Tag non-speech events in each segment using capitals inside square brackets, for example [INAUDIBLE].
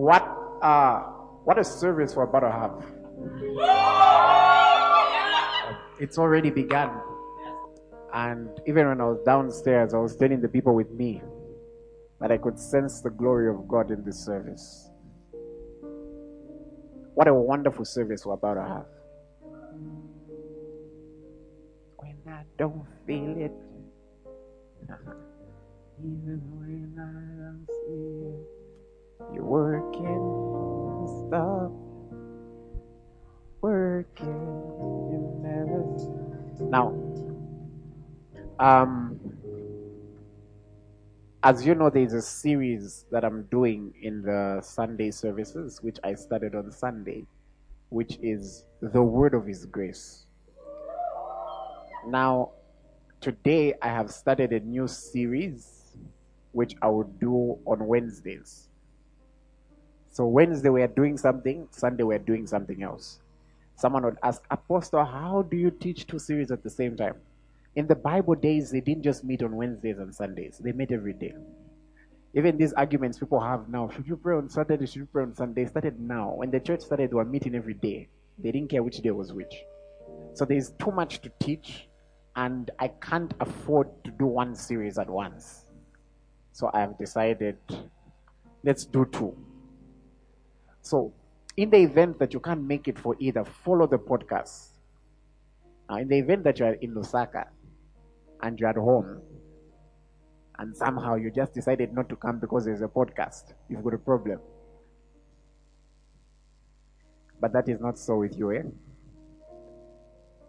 what uh, what a service we're about to have. It's already begun. And even when I was downstairs, I was telling the people with me that I could sense the glory of God in this service. What a wonderful service we're about to have. When I don't feel it, [LAUGHS] even when I don't see it, you're working, stop working, you never. Now, um, as you know, there's a series that I'm doing in the Sunday services, which I started on Sunday, which is the Word of His Grace. Now, today I have started a new series, which I will do on Wednesdays. So, Wednesday we are doing something, Sunday we are doing something else. Someone would ask, Apostle, how do you teach two series at the same time? In the Bible days, they didn't just meet on Wednesdays and Sundays, they met every day. Even these arguments people have now, should you pray on Saturday, should you pray on Sunday, started now. When the church started, they were meeting every day. They didn't care which day was which. So there's too much to teach, and I can't afford to do one series at once. So I have decided, let's do two. So, in the event that you can't make it for either, follow the podcast. Now, in the event that you are in Lusaka, and you're at home and somehow you just decided not to come because there's a podcast, you've got a problem. But that is not so with you, eh?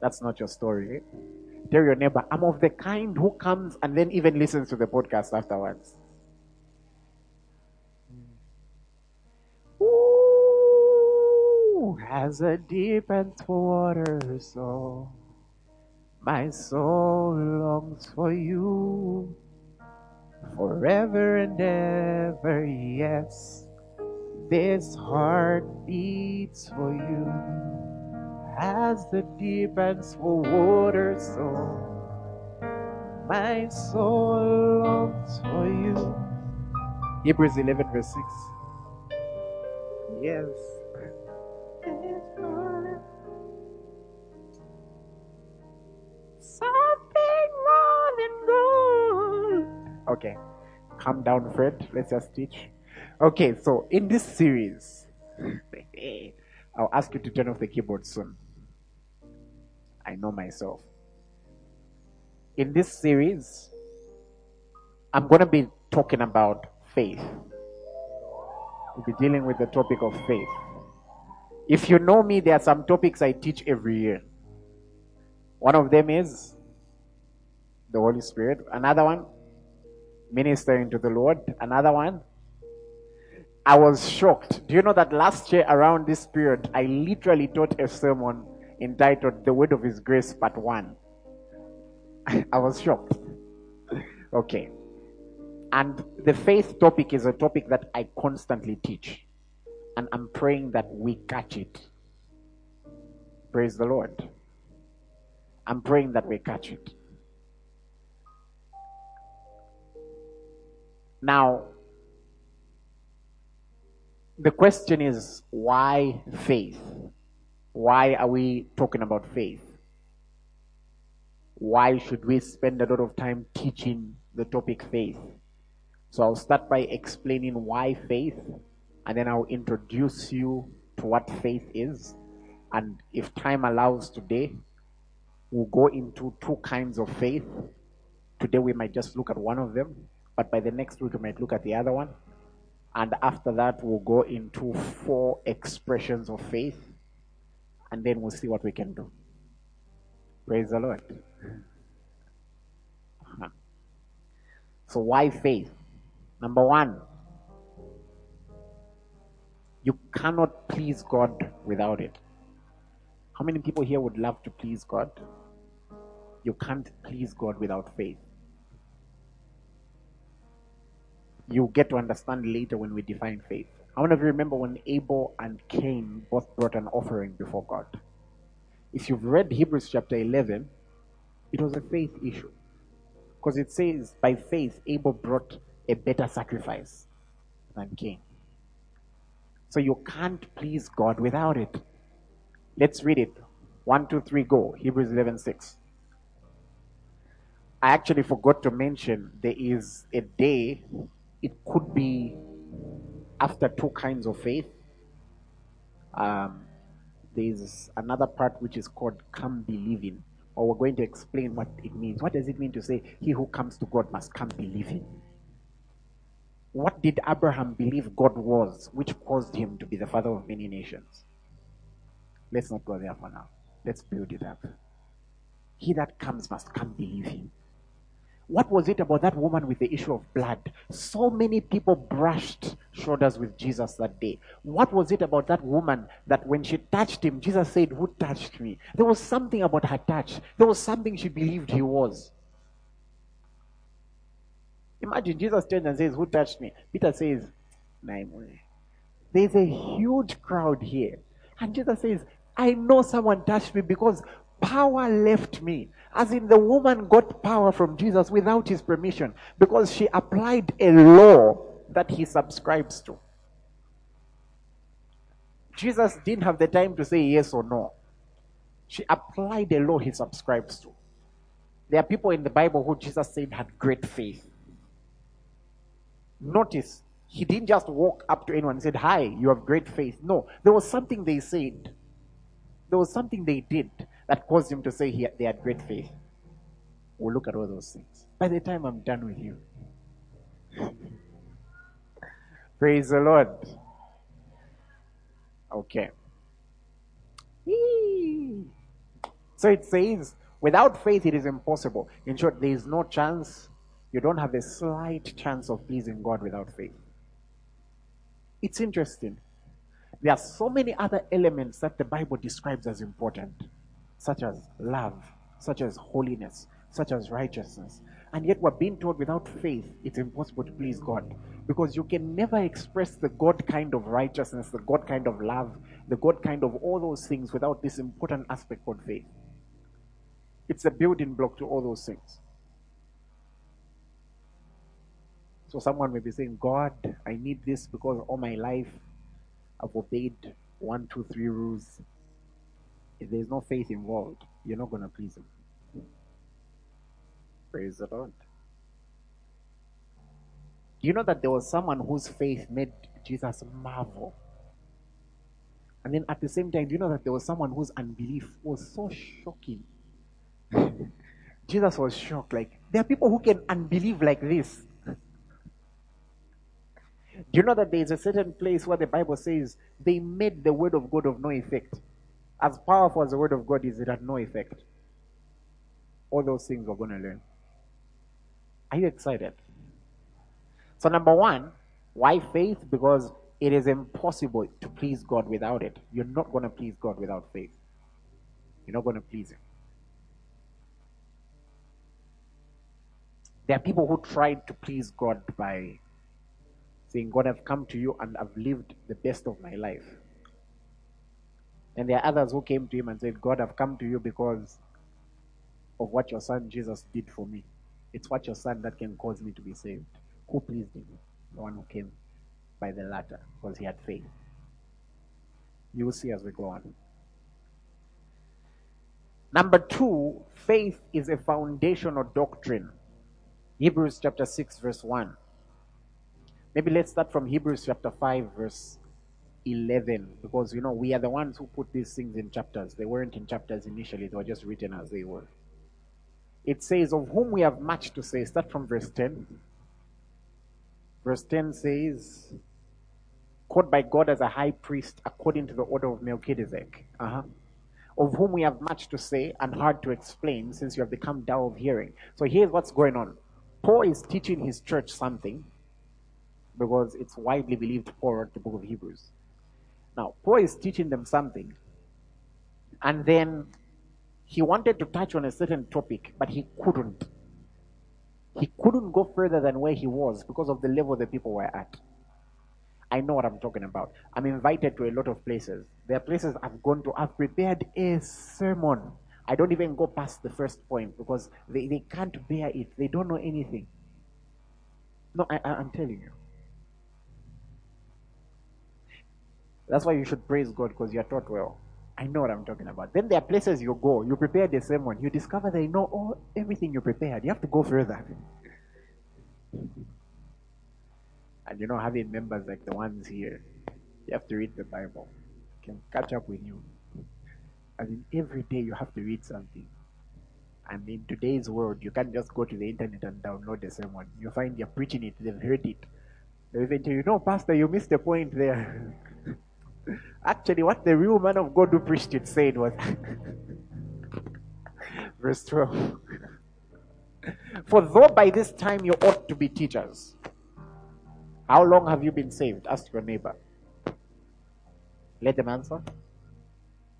That's not your story. Eh? Tell your neighbor, I'm of the kind who comes and then even listens to the podcast afterwards. Has a deep and water soul. My soul longs for you forever and ever, yes. This heart beats for you as the deep and water soul. My soul longs for you. Hebrews 11, verse 6. Yes. Okay, calm down, Fred. Let's just teach. Okay, so in this series, [LAUGHS] I'll ask you to turn off the keyboard soon. I know myself. In this series, I'm going to be talking about faith. We'll be dealing with the topic of faith. If you know me, there are some topics I teach every year. One of them is the Holy Spirit. Another one, ministering to the Lord. Another one. I was shocked. Do you know that last year around this period, I literally taught a sermon entitled The Word of His Grace, Part 1. [LAUGHS] I was shocked. okay. And the faith topic is a topic that I constantly teach. And I'm praying that we catch it. Praise the Lord. I'm praying that we catch it. Now, the question is why faith? Why are we talking about faith? Why should we spend a lot of time teaching the topic faith? So I'll start by explaining why faith, and then I'll introduce you to what faith is. And if time allows today, we'll go into two kinds of faith. Today we might just look at one of them, but by the next week we might look at the other one. And after that, we'll go into four expressions of faith, and then we'll see what we can do. Praise the Lord. So, why faith? Number one, you cannot please God without it. How many people here would love to please God? You can't please God without faith. You get to understand later when we define faith. How many of you remember when Abel and Cain both brought an offering before God? If you've read Hebrews chapter 11, it was a faith issue. Because it says, by faith, Abel brought a better sacrifice than Cain. So you can't please God without it. Let's read it. One, two, three, go. Hebrews 11 6. I actually forgot to mention there is a day, it could be after two kinds of faith. Um, there's another part which is called come believing, or we're going to explain what it means. What does it mean to say, He who comes to God must come believing? What did Abraham believe God was, which caused him to be the father of many nations? Let's not go there for now. Let's build it up. He that comes must come believe him. What was it about that woman with the issue of blood? So many people brushed shoulders with Jesus that day. What was it about that woman that when she touched him, Jesus said, Who touched me? There was something about her touch. There was something she believed he was. Imagine Jesus turns and says, Who touched me? Peter says, There's a huge crowd here. And Jesus says, I know someone touched me because power left me. As in, the woman got power from Jesus without his permission because she applied a law that he subscribes to. Jesus didn't have the time to say yes or no. She applied a law he subscribes to. There are people in the Bible who Jesus said had great faith. Notice, he didn't just walk up to anyone and said, Hi, you have great faith. No, there was something they said. There was something they did that caused him to say he, they had great faith. We'll look at all those things. By the time I'm done with you. [LAUGHS] Praise the Lord. Okay. So it says, without faith it is impossible. In short, there is no chance. You don't have a slight chance of pleasing God without faith. It's interesting. There are so many other elements that the Bible describes as important such as love, such as holiness, such as righteousness. And yet we're being told without faith, it's impossible to please God. Because you can never express the God kind of righteousness, the God kind of love, the God kind of all those things without this important aspect called faith. It's a building block to all those things. So someone may be saying, God, I need this because all my life I've obeyed one, two, three rules. If there's no faith involved, you're not going to please Him. Praise the Lord. You know that there was someone whose faith made Jesus marvel. And then at the same time, do you know that there was someone whose unbelief was so shocking? [LAUGHS] Jesus was shocked. Like, there are people who can unbelieve like this. Do you know that there is a certain place where the Bible says they made the word of God of no effect? As powerful as the word of God is, it had no effect. All those things we're going to learn. Are you excited? So, number one, why faith? Because it is impossible to please God without it. You're not going to please God without faith. You're not going to please Him. There are people who tried to please God by saying, God, I've come to you and I've lived the best of my life. And there are others who came to him and said, God, I've come to you because of what your son Jesus did for me. It's what your son that can cause me to be saved. Who pleased him? The one who came by the latter, because he had faith. You will see as we go on. Number two, faith is a foundational doctrine. Hebrews chapter 6, verse 1. Maybe let's start from Hebrews chapter 5, verse 11 because you know we are the ones who put these things in chapters. They weren't in chapters initially they were just written as they were. It says of whom we have much to say. Start from verse 10 verse 10 says called by god as a high priest according to the order of melchizedek. Uh-huh. of whom we have much to say and hard to explain since you have become dull of hearing. So here's what's going on. Paul is teaching his church something because it's widely believed paul wrote the book of hebrews now, Paul is teaching them something, and then he wanted to touch on a certain topic, but he couldn't. He couldn't go further than where he was because of the level the people were at. I know what I'm talking about. I'm invited to a lot of places. There are places I've gone to, I've prepared a sermon. I don't even go past the first point because they, they can't bear it. They don't know anything. No, I, I'm telling you. That's why you should praise God because you're taught well. I know what I'm talking about. Then there are places you go, you prepare the one, you discover they know all everything you prepared. You have to go further. And you know, having members like the ones here, you have to read the Bible. can catch up with you. I mean, every day you have to read something. And in today's world, you can't just go to the internet and download the one. You find you're preaching it, they've heard it. They even tell you, no, Pastor, you missed the point there. [LAUGHS] Actually, what the real man of God who preached it said was, [LAUGHS] verse 12. For though by this time you ought to be teachers, how long have you been saved? Ask your neighbor. Let them answer.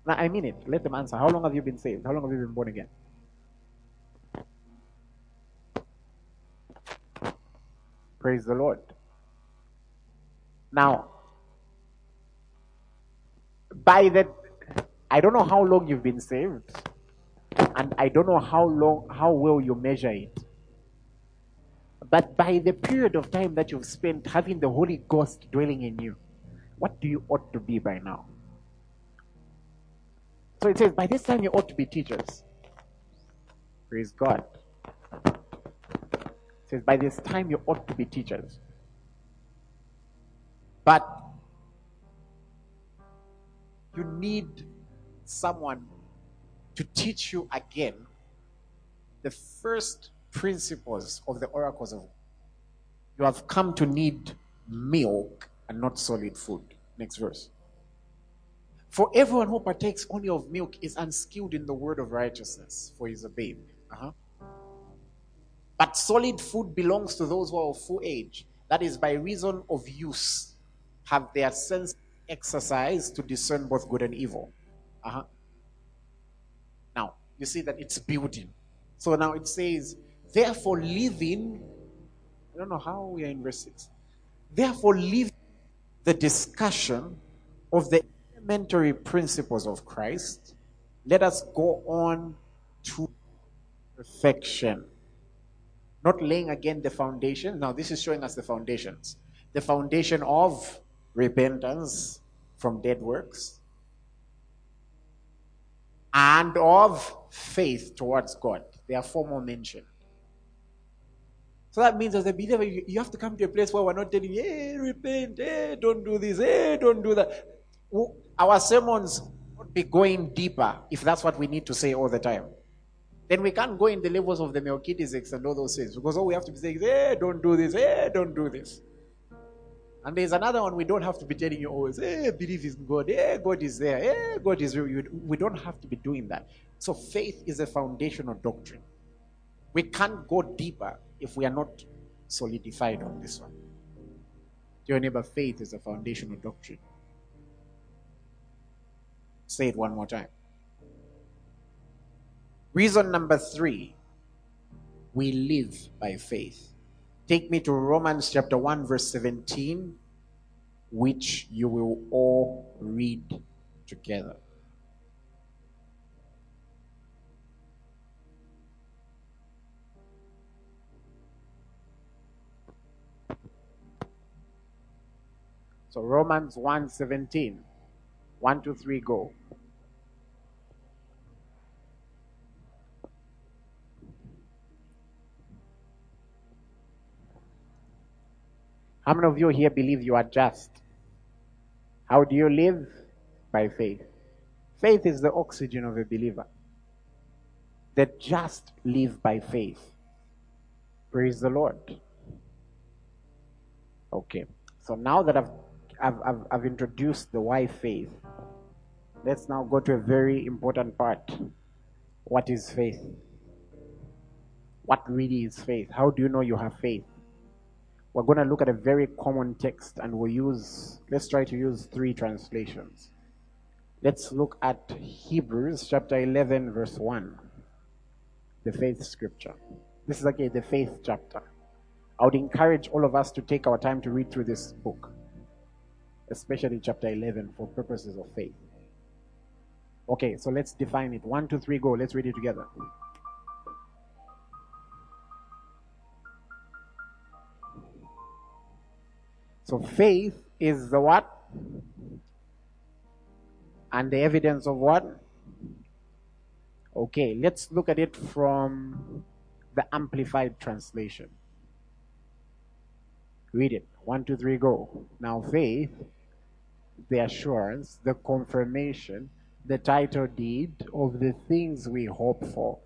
Now, I mean it. Let them answer. How long have you been saved? How long have you been born again? Praise the Lord. Now, by the, I don't know how long you've been saved, and I don't know how long, how well you measure it. But by the period of time that you've spent having the Holy Ghost dwelling in you, what do you ought to be by now? So it says, by this time you ought to be teachers. Praise God. It says, by this time you ought to be teachers. But you need someone to teach you again the first principles of the oracles of you have come to need milk and not solid food. Next verse. For everyone who partakes only of milk is unskilled in the word of righteousness, for he is a babe. Uh-huh. But solid food belongs to those who are of full age, that is, by reason of use, have their sense exercised to discern both good and evil. Uh-huh. Now, you see that it's building. So now it says, therefore, living, I don't know how we are in verse 6. Therefore, leave the discussion of the elementary principles of Christ, let us go on to perfection. Not laying again the foundation. Now, this is showing us the foundations. The foundation of repentance from dead works and of faith towards God. There are four more mentioned. So that means as a believer, you, you have to come to a place where we're not telling you, hey, repent, hey, don't do this, hey, don't do that. Our sermons would be going deeper if that's what we need to say all the time. Then we can't go in the levels of the Melchizedek and all those things because all we have to be saying is, hey, don't do this, hey, don't do this. And there's another one we don't have to be telling you always, hey, believe in God, hey, God is there, hey, God is real. We don't have to be doing that. So faith is a foundational doctrine. We can't go deeper if we are not solidified on this one. Your neighbor, faith is a foundational doctrine. Say it one more time. Reason number three we live by faith. Take me to Romans chapter 1, verse 17, which you will all read together. So Romans 1 17. 1, 2, 3, go. How many of you here believe you are just? How do you live? By faith. Faith is the oxygen of a believer. The just live by faith. Praise the Lord. Okay. So now that I've, I've, I've, I've introduced the why faith, let's now go to a very important part. What is faith? What really is faith? How do you know you have faith? We're going to look at a very common text and we'll use, let's try to use three translations. Let's look at Hebrews chapter 11, verse 1, the faith scripture. This is again the faith chapter. I would encourage all of us to take our time to read through this book, especially chapter 11 for purposes of faith. Okay, so let's define it. One, two, three, go. Let's read it together. So faith is the what? And the evidence of what? Okay, let's look at it from the Amplified Translation. Read it. One, two, three, go. Now, faith, the assurance, the confirmation, the title deed of the things we hope for,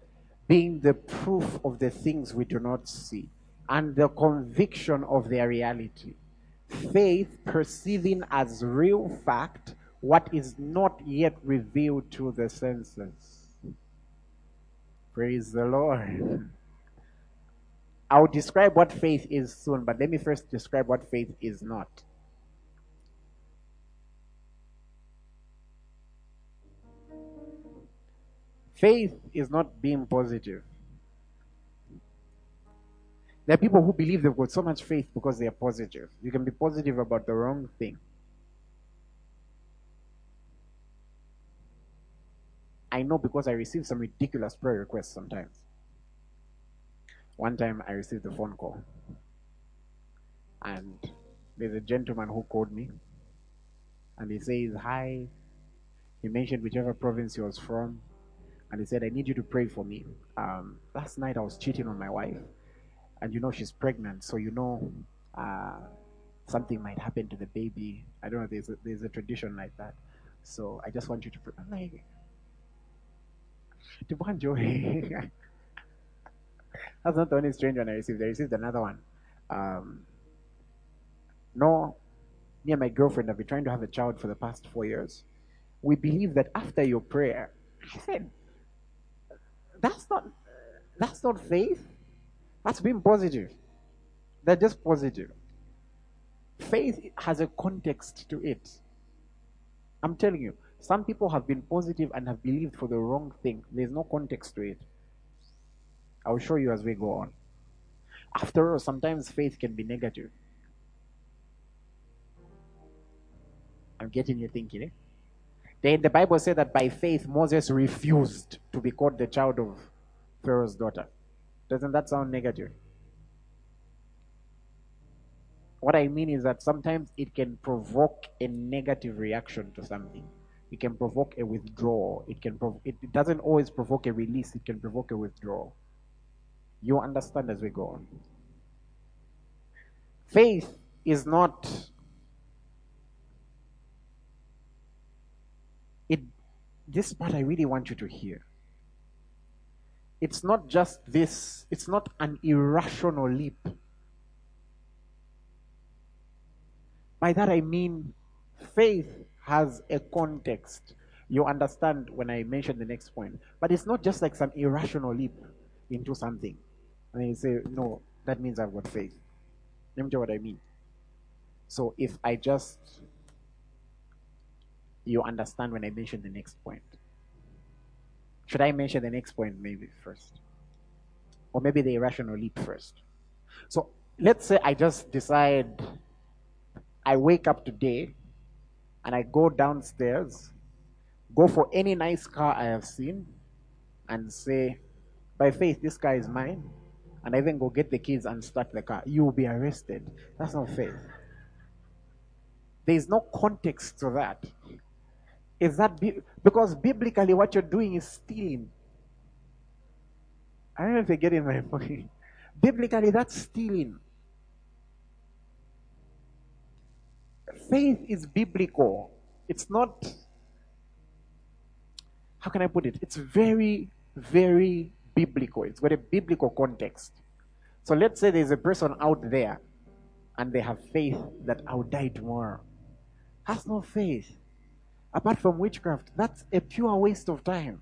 being the proof of the things we do not see, and the conviction of their reality. Faith perceiving as real fact what is not yet revealed to the senses. Praise the Lord. I'll describe what faith is soon, but let me first describe what faith is not. Faith is not being positive. There are people who believe they've got so much faith because they are positive. You can be positive about the wrong thing. I know because I receive some ridiculous prayer requests sometimes. One time I received a phone call, and there's a gentleman who called me, and he says, Hi. He mentioned whichever province he was from, and he said, I need you to pray for me. Um, last night I was cheating on my wife, and you know she's pregnant, so you know uh, something might happen to the baby. I don't know, there's a, there's a tradition like that. So I just want you to pray. I'm like, [LAUGHS] [LAUGHS] That's not the only strange one I received. I received another one. Um, no, me and my girlfriend have been trying to have a child for the past four years. We believe that after your prayer, I said, that's not that's not faith. That's being positive. They're just positive. Faith has a context to it. I'm telling you, some people have been positive and have believed for the wrong thing. There's no context to it. I'll show you as we go on. After all, sometimes faith can be negative. I'm getting you thinking, eh? Then the Bible said that by faith Moses refused to be called the child of Pharaoh's daughter. Doesn't that sound negative? What I mean is that sometimes it can provoke a negative reaction to something. It can provoke a withdrawal. It can prov- it, doesn't always provoke a release. It can provoke a withdrawal. You understand as we go on. Faith is not it this part I really want you to hear. It's not just this, it's not an irrational leap. By that I mean faith has a context. You understand when I mention the next point. But it's not just like some irrational leap into something. And you say, no, that means I've got faith. Let me tell you what I mean. So if I just, you understand when I mention the next point. Should I mention the next point maybe first? Or maybe the irrational leap first? So let's say I just decide, I wake up today and I go downstairs, go for any nice car I have seen, and say, by faith, this car is mine and I then go get the keys and start the car, you will be arrested. That's not faith. There is no context to that. Is that bi- because biblically what you're doing is stealing? I don't know if you're getting my [LAUGHS] point. Biblically, that's stealing. Faith is biblical. It's not. How can I put it? It's very, very biblical. It's got a biblical context. So let's say there's a person out there and they have faith that I'll die tomorrow. That's not faith. Apart from witchcraft, that's a pure waste of time.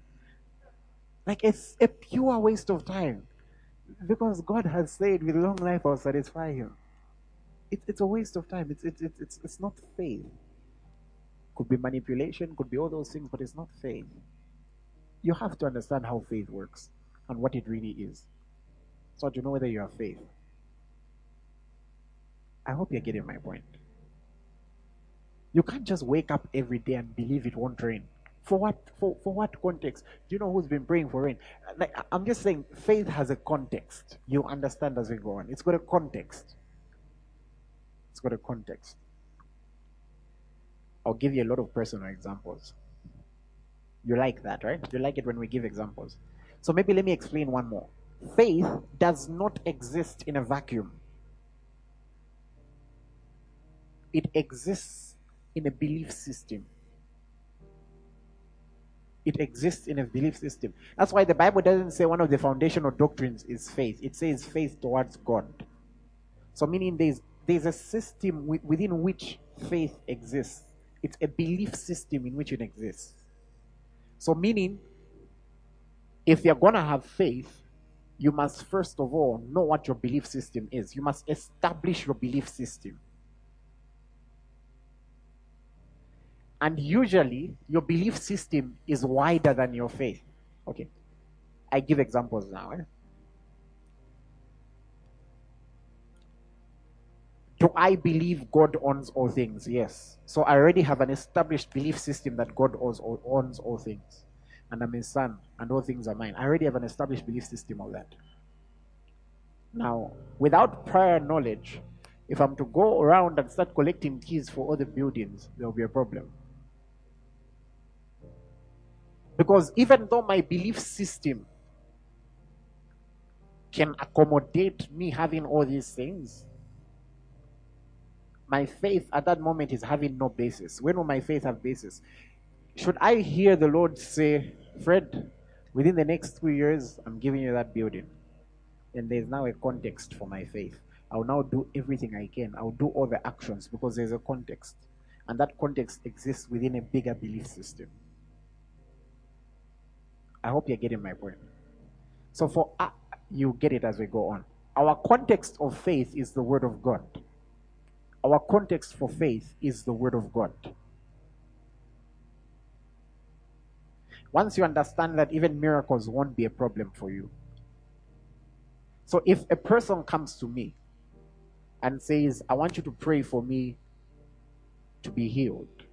Like it's a pure waste of time. Because God has said, with long life I'll satisfy you. It, it's a waste of time. It's, it, it, it's, it's not faith. Could be manipulation, could be all those things, but it's not faith. You have to understand how faith works and what it really is. So to know whether you have faith. I hope you're getting my point. You can't just wake up every day and believe it won't rain. For what for, for what context? Do you know who's been praying for rain? Like I'm just saying faith has a context. You understand as we go on. It's got a context. It's got a context. I'll give you a lot of personal examples. You like that, right? You like it when we give examples. So maybe let me explain one more. Faith does not exist in a vacuum. It exists in a belief system. It exists in a belief system. That's why the Bible doesn't say one of the foundational doctrines is faith. It says faith towards God. So, meaning there's, there's a system within which faith exists. It's a belief system in which it exists. So, meaning, if you're going to have faith, you must first of all know what your belief system is. You must establish your belief system. And usually, your belief system is wider than your faith. Okay. I give examples now. Eh? Do I believe God owns all things? Yes. So I already have an established belief system that God owns all, owns all things. And I'm his son, and all things are mine. I already have an established belief system of that. Now, without prior knowledge, if I'm to go around and start collecting keys for other buildings, there will be a problem. Because even though my belief system can accommodate me having all these things, my faith at that moment is having no basis. When will my faith have basis? Should I hear the Lord say, Fred, within the next two years, I'm giving you that building? And there's now a context for my faith. I'll now do everything I can. I'll do all the actions because there's a context. And that context exists within a bigger belief system. I hope you're getting my point. So for uh, you get it as we go on. Our context of faith is the word of God. Our context for faith is the word of God. Once you understand that even miracles won't be a problem for you. So if a person comes to me and says, I want you to pray for me to be healed,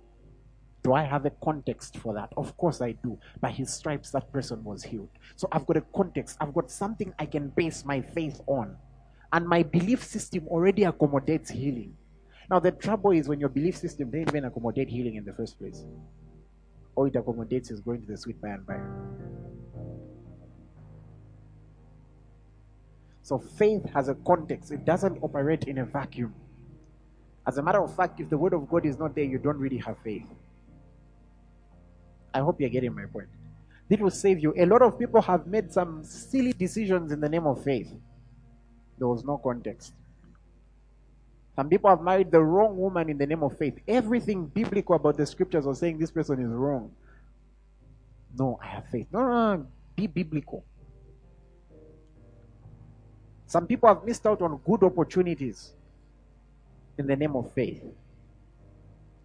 do I have a context for that? Of course I do. By his stripes, that person was healed. So I've got a context. I've got something I can base my faith on. And my belief system already accommodates healing. Now, the trouble is when your belief system didn't even accommodate healing in the first place. All it accommodates is going to the sweet by and by. So faith has a context. It doesn't operate in a vacuum. As a matter of fact, if the word of God is not there, you don't really have faith. I hope you're getting my point. It will save you. A lot of people have made some silly decisions in the name of faith. There was no context. Some people have married the wrong woman in the name of faith. Everything biblical about the scriptures was saying this person is wrong. No, I have faith. No, no, no. Be biblical. Some people have missed out on good opportunities in the name of faith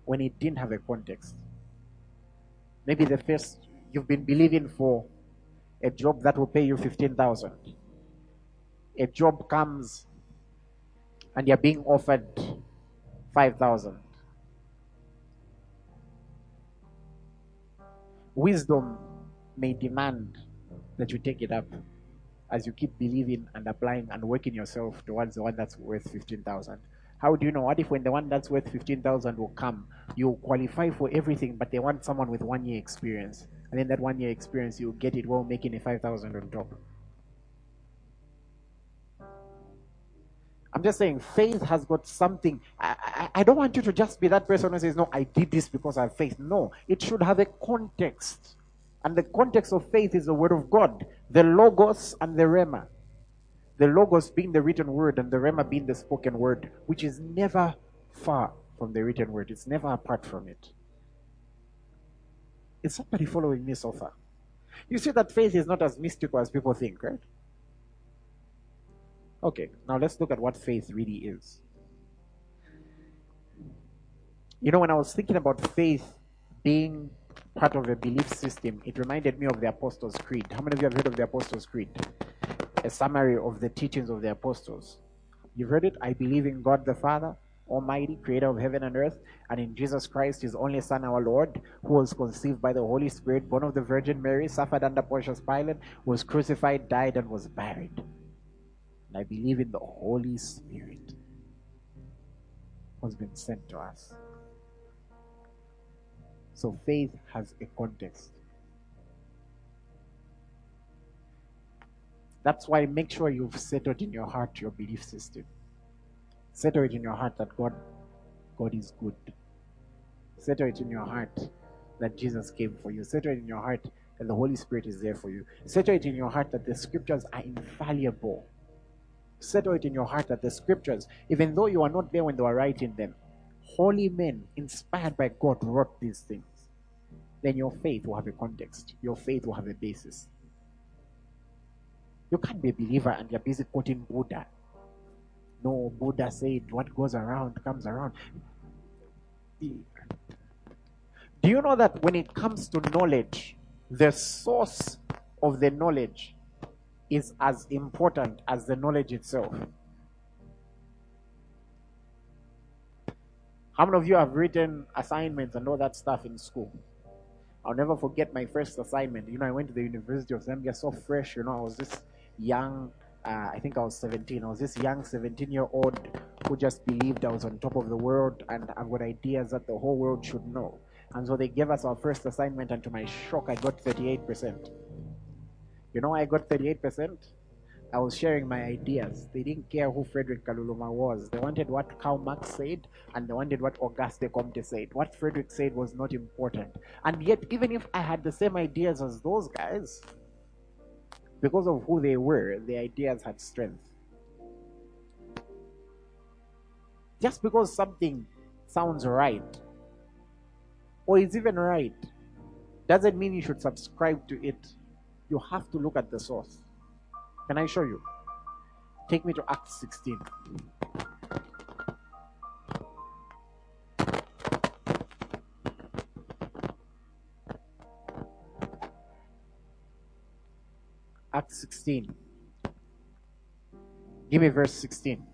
when it didn't have a context. Maybe the first you've been believing for a job that will pay you 15,000. A job comes and you're being offered 5,000. Wisdom may demand that you take it up as you keep believing and applying and working yourself towards the one that's worth 15,000. How do you know? What if when the one that's worth 15,000 will come, you qualify for everything, but they want someone with one year experience. And then that one year experience, you get it while making a 5,000 on top. I'm just saying, faith has got something. I, I, I, don't want you to just be that person who says, No, I did this because I have faith. No, it should have a context. And the context of faith is the Word of God, the Logos and the Rhema. The Logos being the written word and the Rhema being the spoken word, which is never far from the written word. It's never apart from it. Is somebody following me so far? You see that faith is not as mystical as people think, right? Okay, now let's look at what faith really is. You know, when I was thinking about faith being part of a belief system, it reminded me of the Apostles' Creed. How many of you have heard of the Apostles' Creed? A summary of the teachings of the apostles. You've heard it? I believe in God the Father, Almighty, creator of heaven and earth, and in Jesus Christ, his only Son, our Lord, who was conceived by the Holy Spirit, born of the Virgin Mary, suffered under Pontius Pilate, was crucified, died, and was buried. And I believe in the Holy Spirit who's been sent to us. So faith has a context. That's why make sure you've settled in your heart your belief system. Settle it in your heart that God, God is good. Settle it in your heart that Jesus came for you. Settle it in your heart that the Holy Spirit is there for you. Settle it in your heart that the scriptures are infallible. Settle it in your heart that the scriptures, even though you are not there when they were writing them, holy men inspired by God wrote these things. Then your faith will have a context, your faith will have a basis. You can't be a believer and you're busy quoting Buddha. No, Buddha said what goes around comes around. Do you know that when it comes to knowledge, the source of the knowledge is as important as the knowledge itself? How many of you have written assignments and all that stuff in school? I'll never forget my first assignment. You know, I went to the University of Zambia so fresh. You know, I was this young, uh, I think I was 17. I was this young 17 year old who just believed I was on top of the world and I've got ideas that the whole world should know. And so they gave us our first assignment, and to my shock, I got 38%. You know, I got 38%. I was sharing my ideas. They didn't care who Frederick Kaluluma was. They wanted what Karl Marx said, and they wanted what Auguste Comte said. What Frederick said was not important. And yet, even if I had the same ideas as those guys, because of who they were, the ideas had strength. Just because something sounds right or is even right doesn't mean you should subscribe to it. You have to look at the source. Can I show you? Take me to Acts 16. Acts 16. Give me verse 16.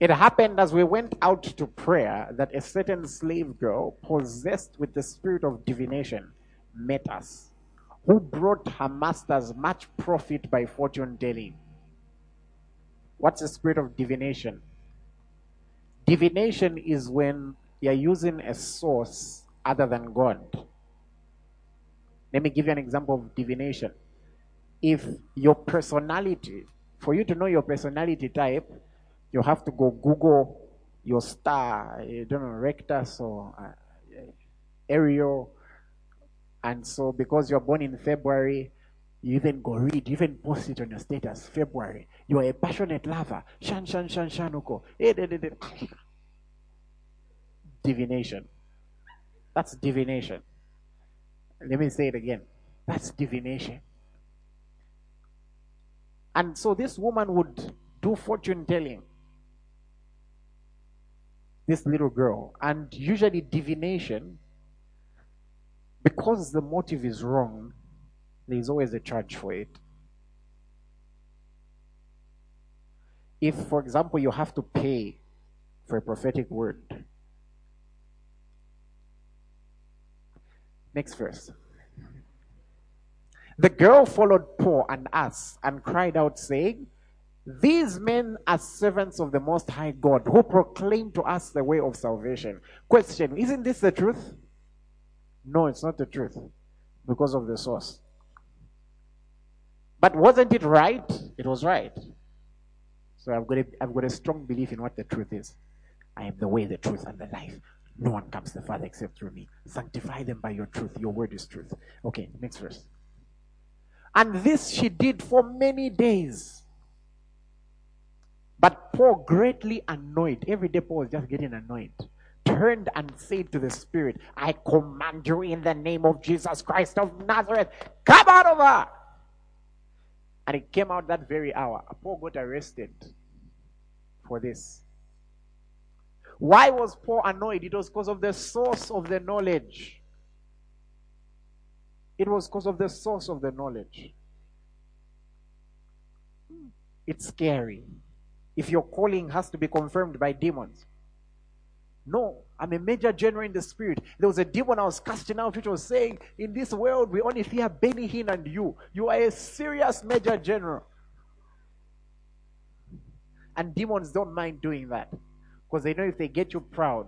It happened as we went out to prayer that a certain slave girl, possessed with the spirit of divination, met us, who brought her masters much profit by fortune telling. What's the spirit of divination? Divination is when you're using a source other than God. Let me give you an example of divination. If your personality, for you to know your personality type, you have to go Google your star, you don't know, Rectus or uh, Ariel. And so, because you're born in February, you even go read, you even post it on your status, February. You are a passionate lover. Shan, shan, shan, shanuko. Eh, divination. That's divination. Let me say it again. That's divination. And so this woman would do fortune telling this little girl. And usually, divination, because the motive is wrong, there's always a charge for it. If, for example, you have to pay for a prophetic word, next verse. The girl followed Paul and us and cried out, saying, these men are servants of the Most High God who proclaim to us the way of salvation. Question Isn't this the truth? No, it's not the truth because of the source. But wasn't it right? It was right. So I've got, a, I've got a strong belief in what the truth is. I am the way, the truth, and the life. No one comes to the Father except through me. Sanctify them by your truth. Your word is truth. Okay, next verse. And this she did for many days but Paul, greatly annoyed, every day Paul was just getting annoyed, turned and said to the Spirit, I command you in the name of Jesus Christ of Nazareth, come out of her. And it came out that very hour. Paul got arrested for this. Why was Paul annoyed? It was because of the source of the knowledge. It was because of the source of the knowledge. It's scary if your calling has to be confirmed by demons. No, I'm a major general in the spirit. There was a demon I was casting out which was saying, In this world, we only fear Benny Hinn and you. You are a serious major general. And demons don't mind doing that because they know if they get you proud,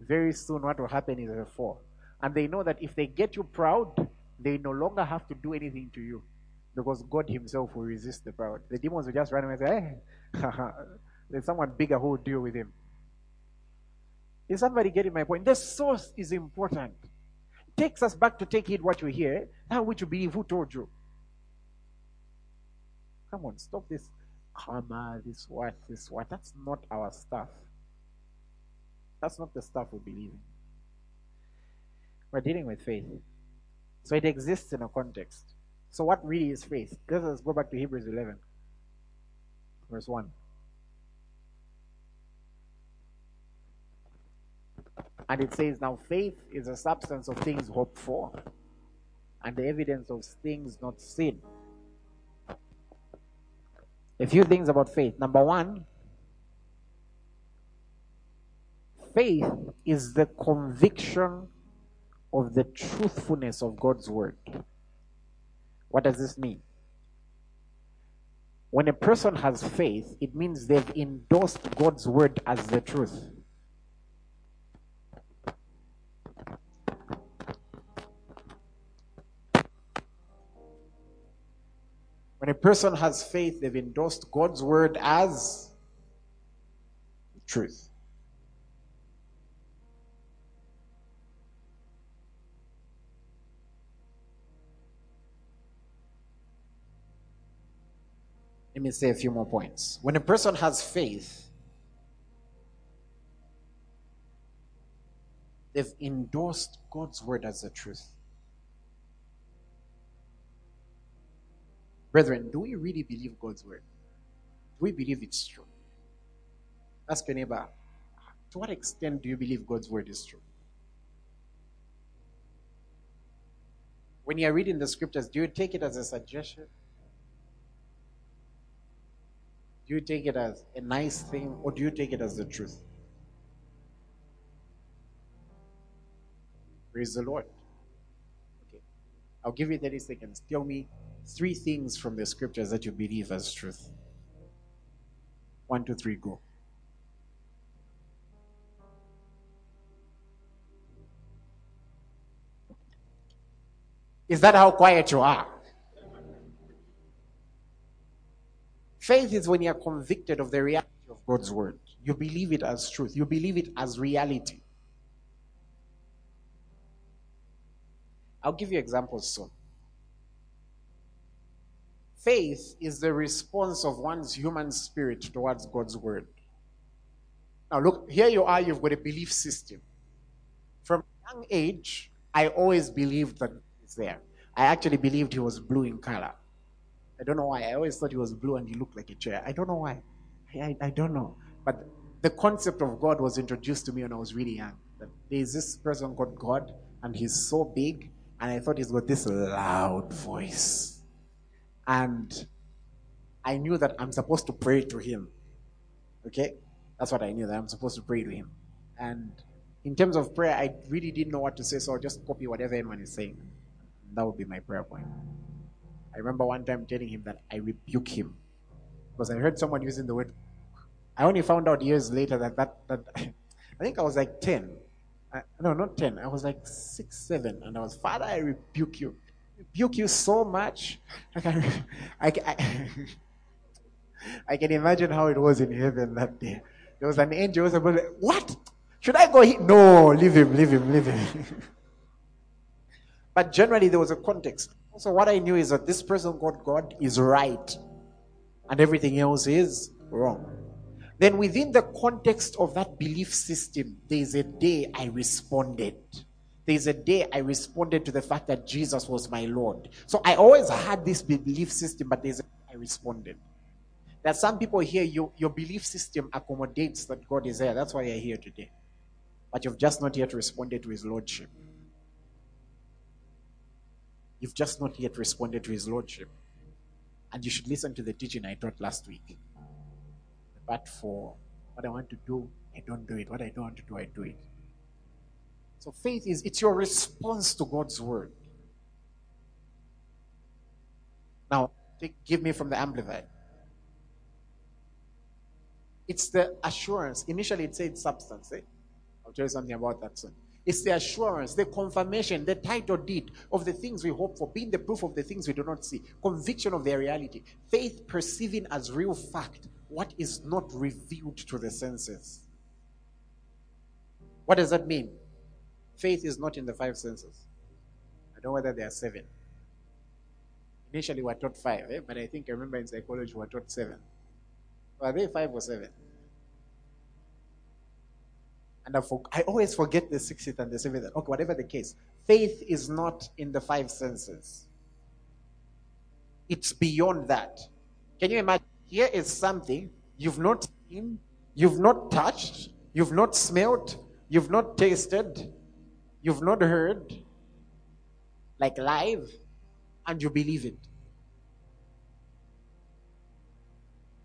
very soon what will happen is a fall. And they know that if they get you proud, they no longer have to do anything to you because God Himself will resist the proud. The demons will just run away and say, hey, eh, [LAUGHS] there's someone bigger who will deal with him. Is somebody getting my point? The source is important. It takes us back to take heed what you hear, how which you believe, who told you. Come on, stop this karma, this what, this what. That's not our stuff. That's not the stuff we believe in. We're dealing with faith. So it exists in a context. So what really is faith? Let's go back to Hebrews 11, verse 1. And it says, Now faith is a substance of things hoped for, and the evidence of things not seen. A few things about faith. Number one, faith is the conviction of the truthfulness of God's word. What does this mean? When a person has faith, it means they've endorsed God's word as the truth. When a person has faith, they've endorsed God's word as truth. Let me say a few more points. When a person has faith, they've endorsed God's word as the truth. Brethren, do we really believe God's word? Do we believe it's true? Ask your neighbor, to what extent do you believe God's word is true? When you are reading the scriptures, do you take it as a suggestion? Do you take it as a nice thing or do you take it as the truth? Praise the Lord. Okay. I'll give you 30 seconds. Tell me three things from the scriptures that you believe as truth. One, two, three, go. Is that how quiet you are? Faith is when you are convicted of the reality of God's word. You believe it as truth, you believe it as reality. I'll give you examples soon. Faith is the response of one's human spirit towards God's word. Now, look, here you are, you've got a belief system. From a young age, I always believed that he's there. I actually believed he was blue in color. I don't know why. I always thought he was blue and he looked like a chair. I don't know why. I, I, I don't know. But the concept of God was introduced to me when I was really young. That there's this person called God, and he's so big, and I thought he's got this loud voice and I knew that I'm supposed to pray to him. Okay? That's what I knew, that I'm supposed to pray to him. And in terms of prayer, I really didn't know what to say, so I'll just copy whatever anyone is saying. That would be my prayer point. I remember one time telling him that I rebuke him. Because I heard someone using the word. I only found out years later that that, that [LAUGHS] I think I was like 10. I, no, not 10. I was like 6, 7. And I was, Father, I rebuke you rebuke you so much. I can, I, I, [LAUGHS] I can imagine how it was in heaven that day. There was an angel who was What? Should I go here? No, leave him, leave him, leave him. [LAUGHS] but generally, there was a context. So, what I knew is that this person called God is right, and everything else is wrong. Then, within the context of that belief system, there is a day I responded. There's a day I responded to the fact that Jesus was my Lord. So I always had this belief system, but there's a day I responded. Are some people here, you, your belief system accommodates that God is there. That's why you're here today. But you've just not yet responded to his lordship. You've just not yet responded to his lordship. And you should listen to the teaching I taught last week. But for what I want to do, I don't do it. What I don't want to do, I do it. So faith is it's your response to God's word. Now, take, give me from the Amplified. It's the assurance. Initially, it said substance. Eh? I'll tell you something about that soon. It's the assurance, the confirmation, the title deed of the things we hope for, being the proof of the things we do not see, conviction of their reality, faith perceiving as real fact what is not revealed to the senses. What does that mean? Faith is not in the five senses. I don't know whether there are seven. Initially, we were taught five, eh? but I think I remember in psychology we were taught seven. Are they five or seven? And I, for, I always forget the sixth and the seventh. Okay, whatever the case, faith is not in the five senses. It's beyond that. Can you imagine? Here is something you've not seen, you've not touched, you've not smelled, you've not tasted, you've not heard, like live, and you believe it.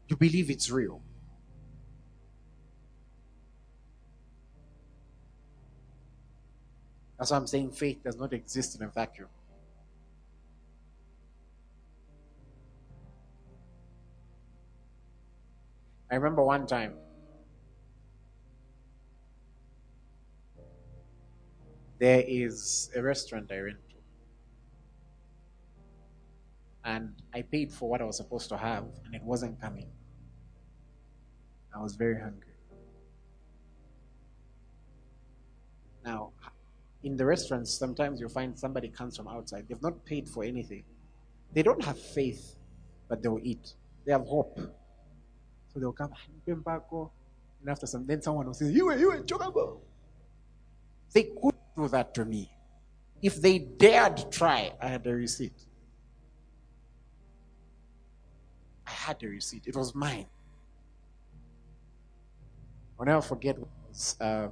You believe it's real. That's why I'm saying faith does not exist in a vacuum. I remember one time. There is a restaurant I went to. And I paid for what I was supposed to have, and it wasn't coming. I was very hungry. Now, in the restaurants, sometimes you'll find somebody comes from outside. They've not paid for anything. They don't have faith, but they'll eat. They have hope. So they'll come, ah, and after some, then someone will say, You were, you were. They could do that to me. If they dared try, I had a receipt. I had a receipt. It was mine. I'll never forget. Was, uh,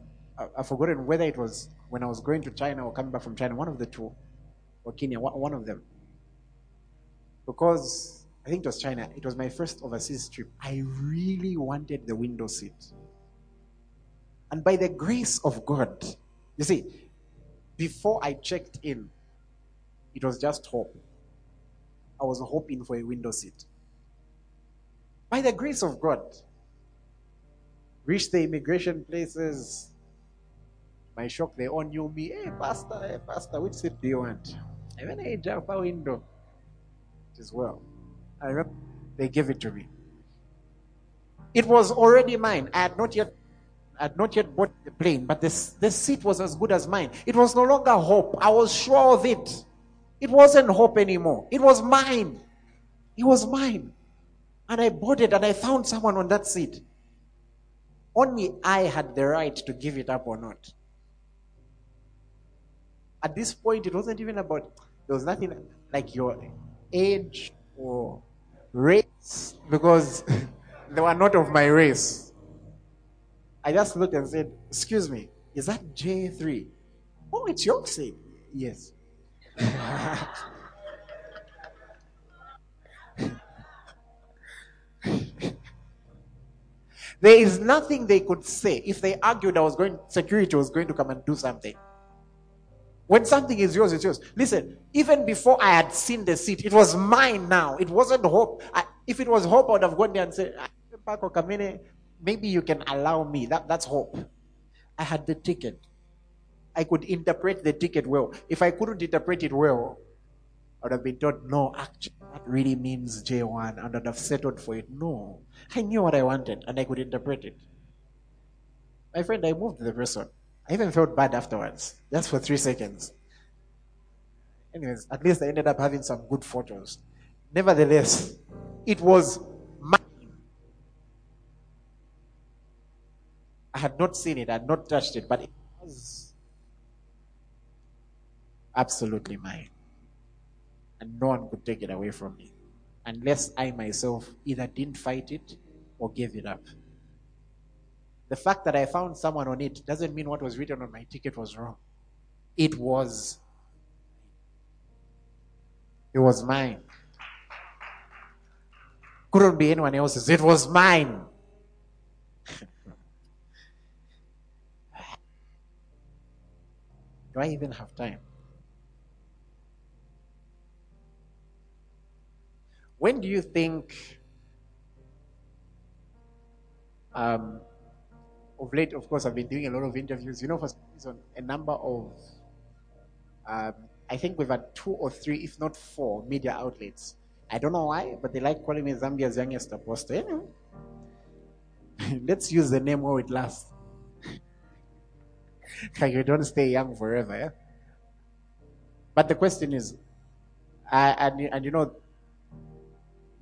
I've forgotten whether it was when I was going to China or coming back from China, one of the two, or Kenya, one of them. Because I think it was China, it was my first overseas trip. I really wanted the window seat. And by the grace of God, you see, before I checked in, it was just hope. I was hoping for a window seat. By the grace of God, reached the immigration places, my shock, they all knew me. Hey, Pastor, hey, Pastor, which seat do you want? I went, hey, jump out window. It is well. I remember they gave it to me. It was already mine. I had not yet I had not yet bought the plane, but this, the seat was as good as mine. It was no longer hope. I was sure of it. It wasn't hope anymore. It was mine. It was mine. And I bought it and I found someone on that seat. Only I had the right to give it up or not. At this point, it wasn't even about, there was nothing like your age or race, because [LAUGHS] they were not of my race. I just looked and said, Excuse me, is that J3? Oh, it's your seat. Yes. [LAUGHS] there is nothing they could say if they argued I was going security was going to come and do something. When something is yours, it's yours. Listen, even before I had seen the seat, it was mine now. It wasn't hope. I, if it was hope, I would have gone there and said, ah, maybe you can allow me. That, that's hope. I had the ticket. I could interpret the ticket well. If I couldn't interpret it well, I would have been told, no, actually, that really means J1, and I'd have settled for it. No. I knew what I wanted, and I could interpret it. My friend, I moved the person. I even felt bad afterwards, just for three seconds. Anyways, at least I ended up having some good photos. Nevertheless, it was I had not seen it, I had not touched it, but it was absolutely mine. And no one could take it away from me unless I myself either didn't fight it or gave it up. The fact that I found someone on it doesn't mean what was written on my ticket was wrong. It was. It was mine. Couldn't be anyone else's. It was mine. [LAUGHS] Do I even have time? When do you think um, of late, of course, I've been doing a lot of interviews. You know, for is on a number of, um, I think we've had two or three, if not four, media outlets. I don't know why, but they like calling me Zambia's youngest apostle. Anyway, [LAUGHS] let's use the name while it lasts. [LAUGHS] you don't stay young forever, yeah? But the question is, uh, and, and you know,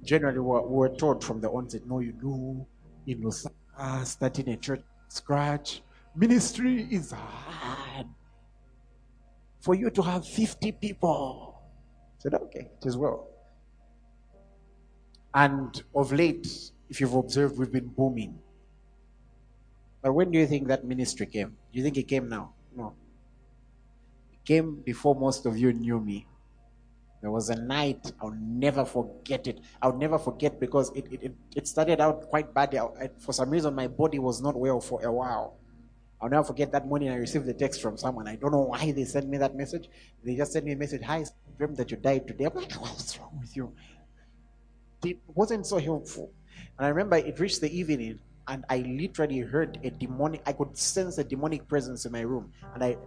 generally we're, we're taught from the onset, no, you know, you know, starting a church scratch, ministry is hard. For you to have 50 people. I said, okay, it is well. And of late, if you've observed, we've been booming. But when do you think that ministry came? Do you think it came now? No. It came before most of you knew me. There was a night, I'll never forget it. I'll never forget because it, it, it started out quite badly. I, for some reason, my body was not well for a while. I'll never forget that morning I received a text from someone. I don't know why they sent me that message. They just sent me a message, Hi, I dreamed that you died today. I'm like, What's wrong with you? It wasn't so helpful. And I remember it reached the evening and I literally heard a demonic, I could sense a demonic presence in my room. And I,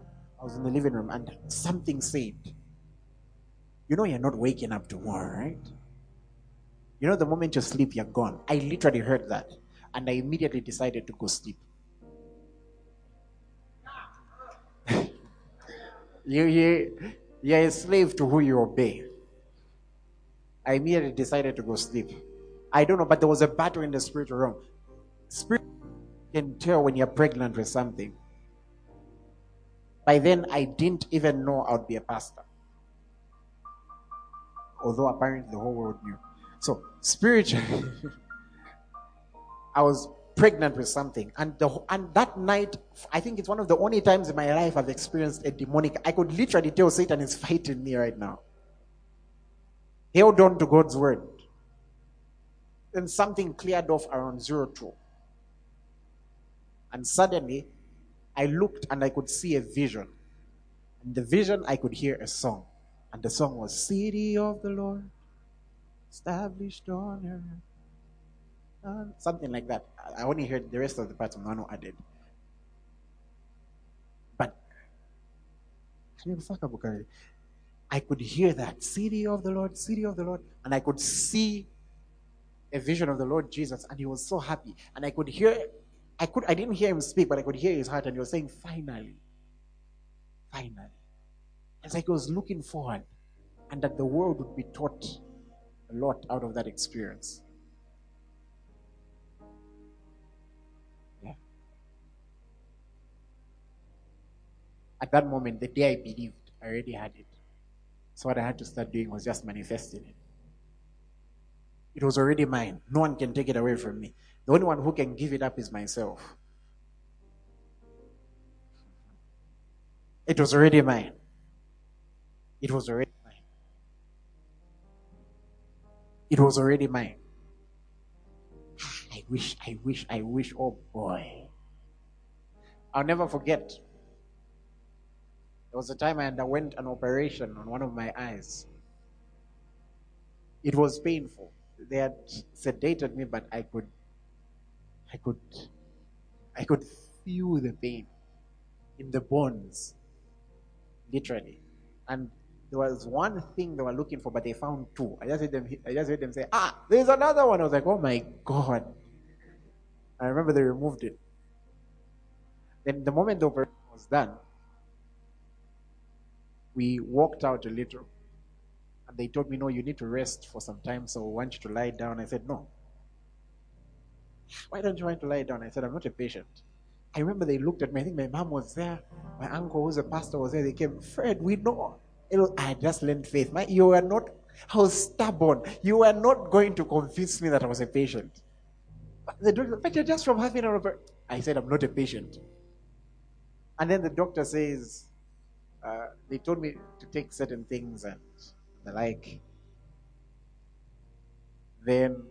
I was in the living room and something said, You know, you're not waking up tomorrow, right? You know, the moment you sleep, you're gone. I literally heard that. And I immediately decided to go sleep. [LAUGHS] you, you, you're a slave to who you obey. I immediately decided to go sleep. I don't know, but there was a battle in the spiritual realm. Spirit can tell when you're pregnant with something. By then, I didn't even know I would be a pastor. Although apparently the whole world knew. So, spiritually, [LAUGHS] I was pregnant with something. And, the, and that night, I think it's one of the only times in my life I've experienced a demonic. I could literally tell Satan is fighting me right now. Held on to God's word. Then something cleared off around zero two. And suddenly, I looked and I could see a vision. And the vision, I could hear a song. And the song was City of the Lord, established on earth. Something like that. I only heard the rest of the parts of Mano added. But I could hear that city of the Lord, city of the Lord, and I could see a vision of the Lord Jesus, and he was so happy. And I could hear I could I didn't hear him speak, but I could hear his heart, and he was saying, Finally. Finally. It's like he was looking forward and that the world would be taught a lot out of that experience. Yeah. At that moment, the day I believed, I already had it. So what I had to start doing was just manifesting it. It was already mine. No one can take it away from me. The only one who can give it up is myself. It was already mine. It was already mine. It was already mine. I wish, I wish, I wish, oh boy. I'll never forget. There was a time I underwent an operation on one of my eyes. It was painful. They had sedated me, but I could I could, I could feel the pain in the bones, literally. And there was one thing they were looking for, but they found two. I just heard them, I just heard them say, ah, there's another one. I was like, oh my God. I remember they removed it. Then the moment the operation was done, we walked out a little. And they told me, no, you need to rest for some time, so we want you to lie down. I said, no, why don't you want to lie down? I said, I'm not a patient. I remember they looked at me. I think my mom was there. My uncle, who's a pastor, was there. They came, Fred, we know. Was, I just learned faith. My, you were not, was stubborn. You were not going to convince me that I was a patient. The doctor, but you're just from having an I said, I'm not a patient. And then the doctor says, uh, they told me to take certain things and the like. Then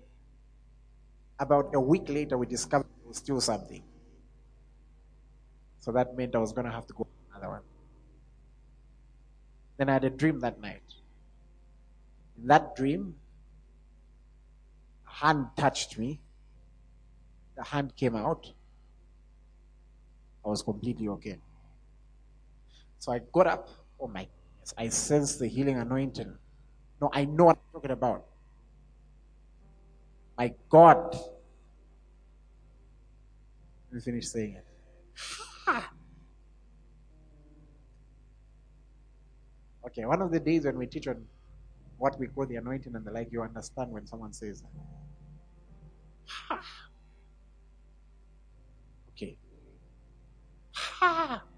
about a week later, we discovered it was still something. So that meant I was going to have to go another one. Then I had a dream that night. In that dream, a hand touched me. The hand came out. I was completely okay. So I got up. Oh my goodness. I sensed the healing anointing. No, I know what I'm talking about. My God. Let me finish saying it. [LAUGHS] okay, one of the days when we teach on what we call the anointing and the like, you understand when someone says that. [SIGHS] okay. Ha! [SIGHS]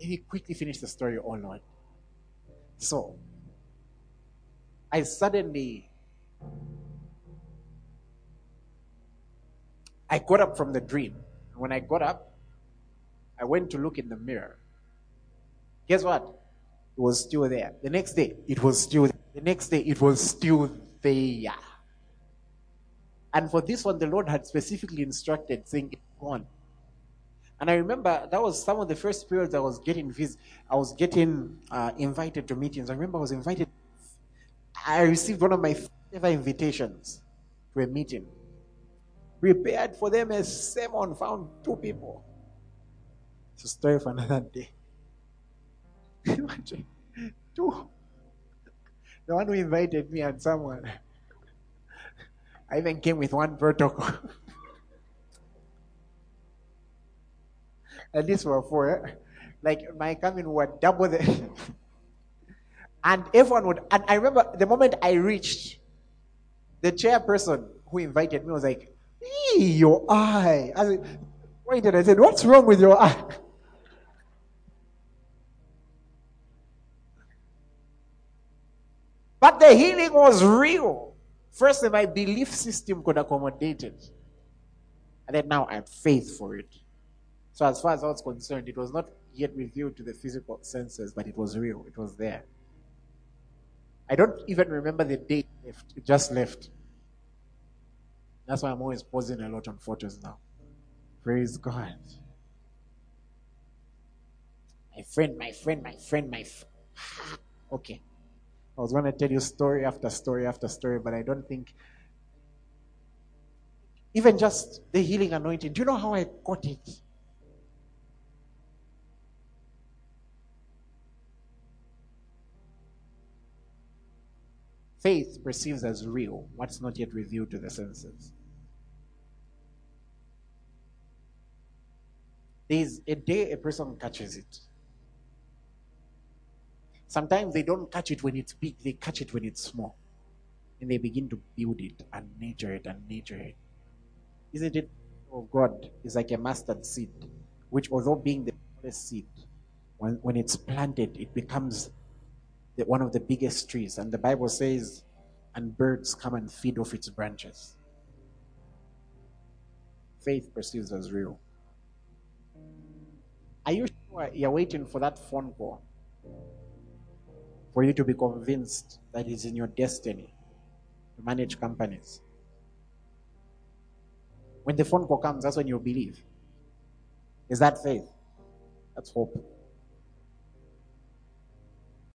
Let me quickly finish the story, oh Lord. So, I suddenly I got up from the dream. When I got up, I went to look in the mirror. Guess what? It was still there. The next day, it was still there. The next day, it was still there. And for this one, the Lord had specifically instructed, saying, It's gone. And I remember that was some of the first periods I was getting vis- I was getting uh, invited to meetings. I remember I was invited. I received one of my ever invitations to a meeting. Prepared for them a sermon, found two people. It's a story for another day. [LAUGHS] Imagine two. The one who invited me and someone. I even came with one protocol. [LAUGHS] At least for four. Eh? Like my coming were double the. [LAUGHS] and everyone would. And I remember the moment I reached, the chairperson who invited me was like, your eye. I pointed. I said, What's wrong with your eye? [LAUGHS] But the healing was real. First, my belief system could accommodate it. And then now I have faith for it. So, as far as I was concerned, it was not yet revealed to the physical senses, but it was real. It was there. I don't even remember the date left. It just left. That's why I'm always posing a lot on photos now. Praise God. My friend, my friend, my friend, my [SIGHS] okay. I was going to tell you story after story after story, but I don't think. Even just the healing anointing. Do you know how I got it? Faith perceives as real what's not yet revealed to the senses. There's a day a person catches it. Sometimes they don't catch it when it's big, they catch it when it's small. And they begin to build it and nurture it and nurture it. Isn't it? Oh, God is like a mustard seed, which, although being the smallest seed, when, when it's planted, it becomes the, one of the biggest trees. And the Bible says, and birds come and feed off its branches. Faith perceives as real. Are you sure you're waiting for that phone call? For you to be convinced that it's in your destiny to manage companies. When the phone call comes, that's when you believe. Is that faith? That's hope.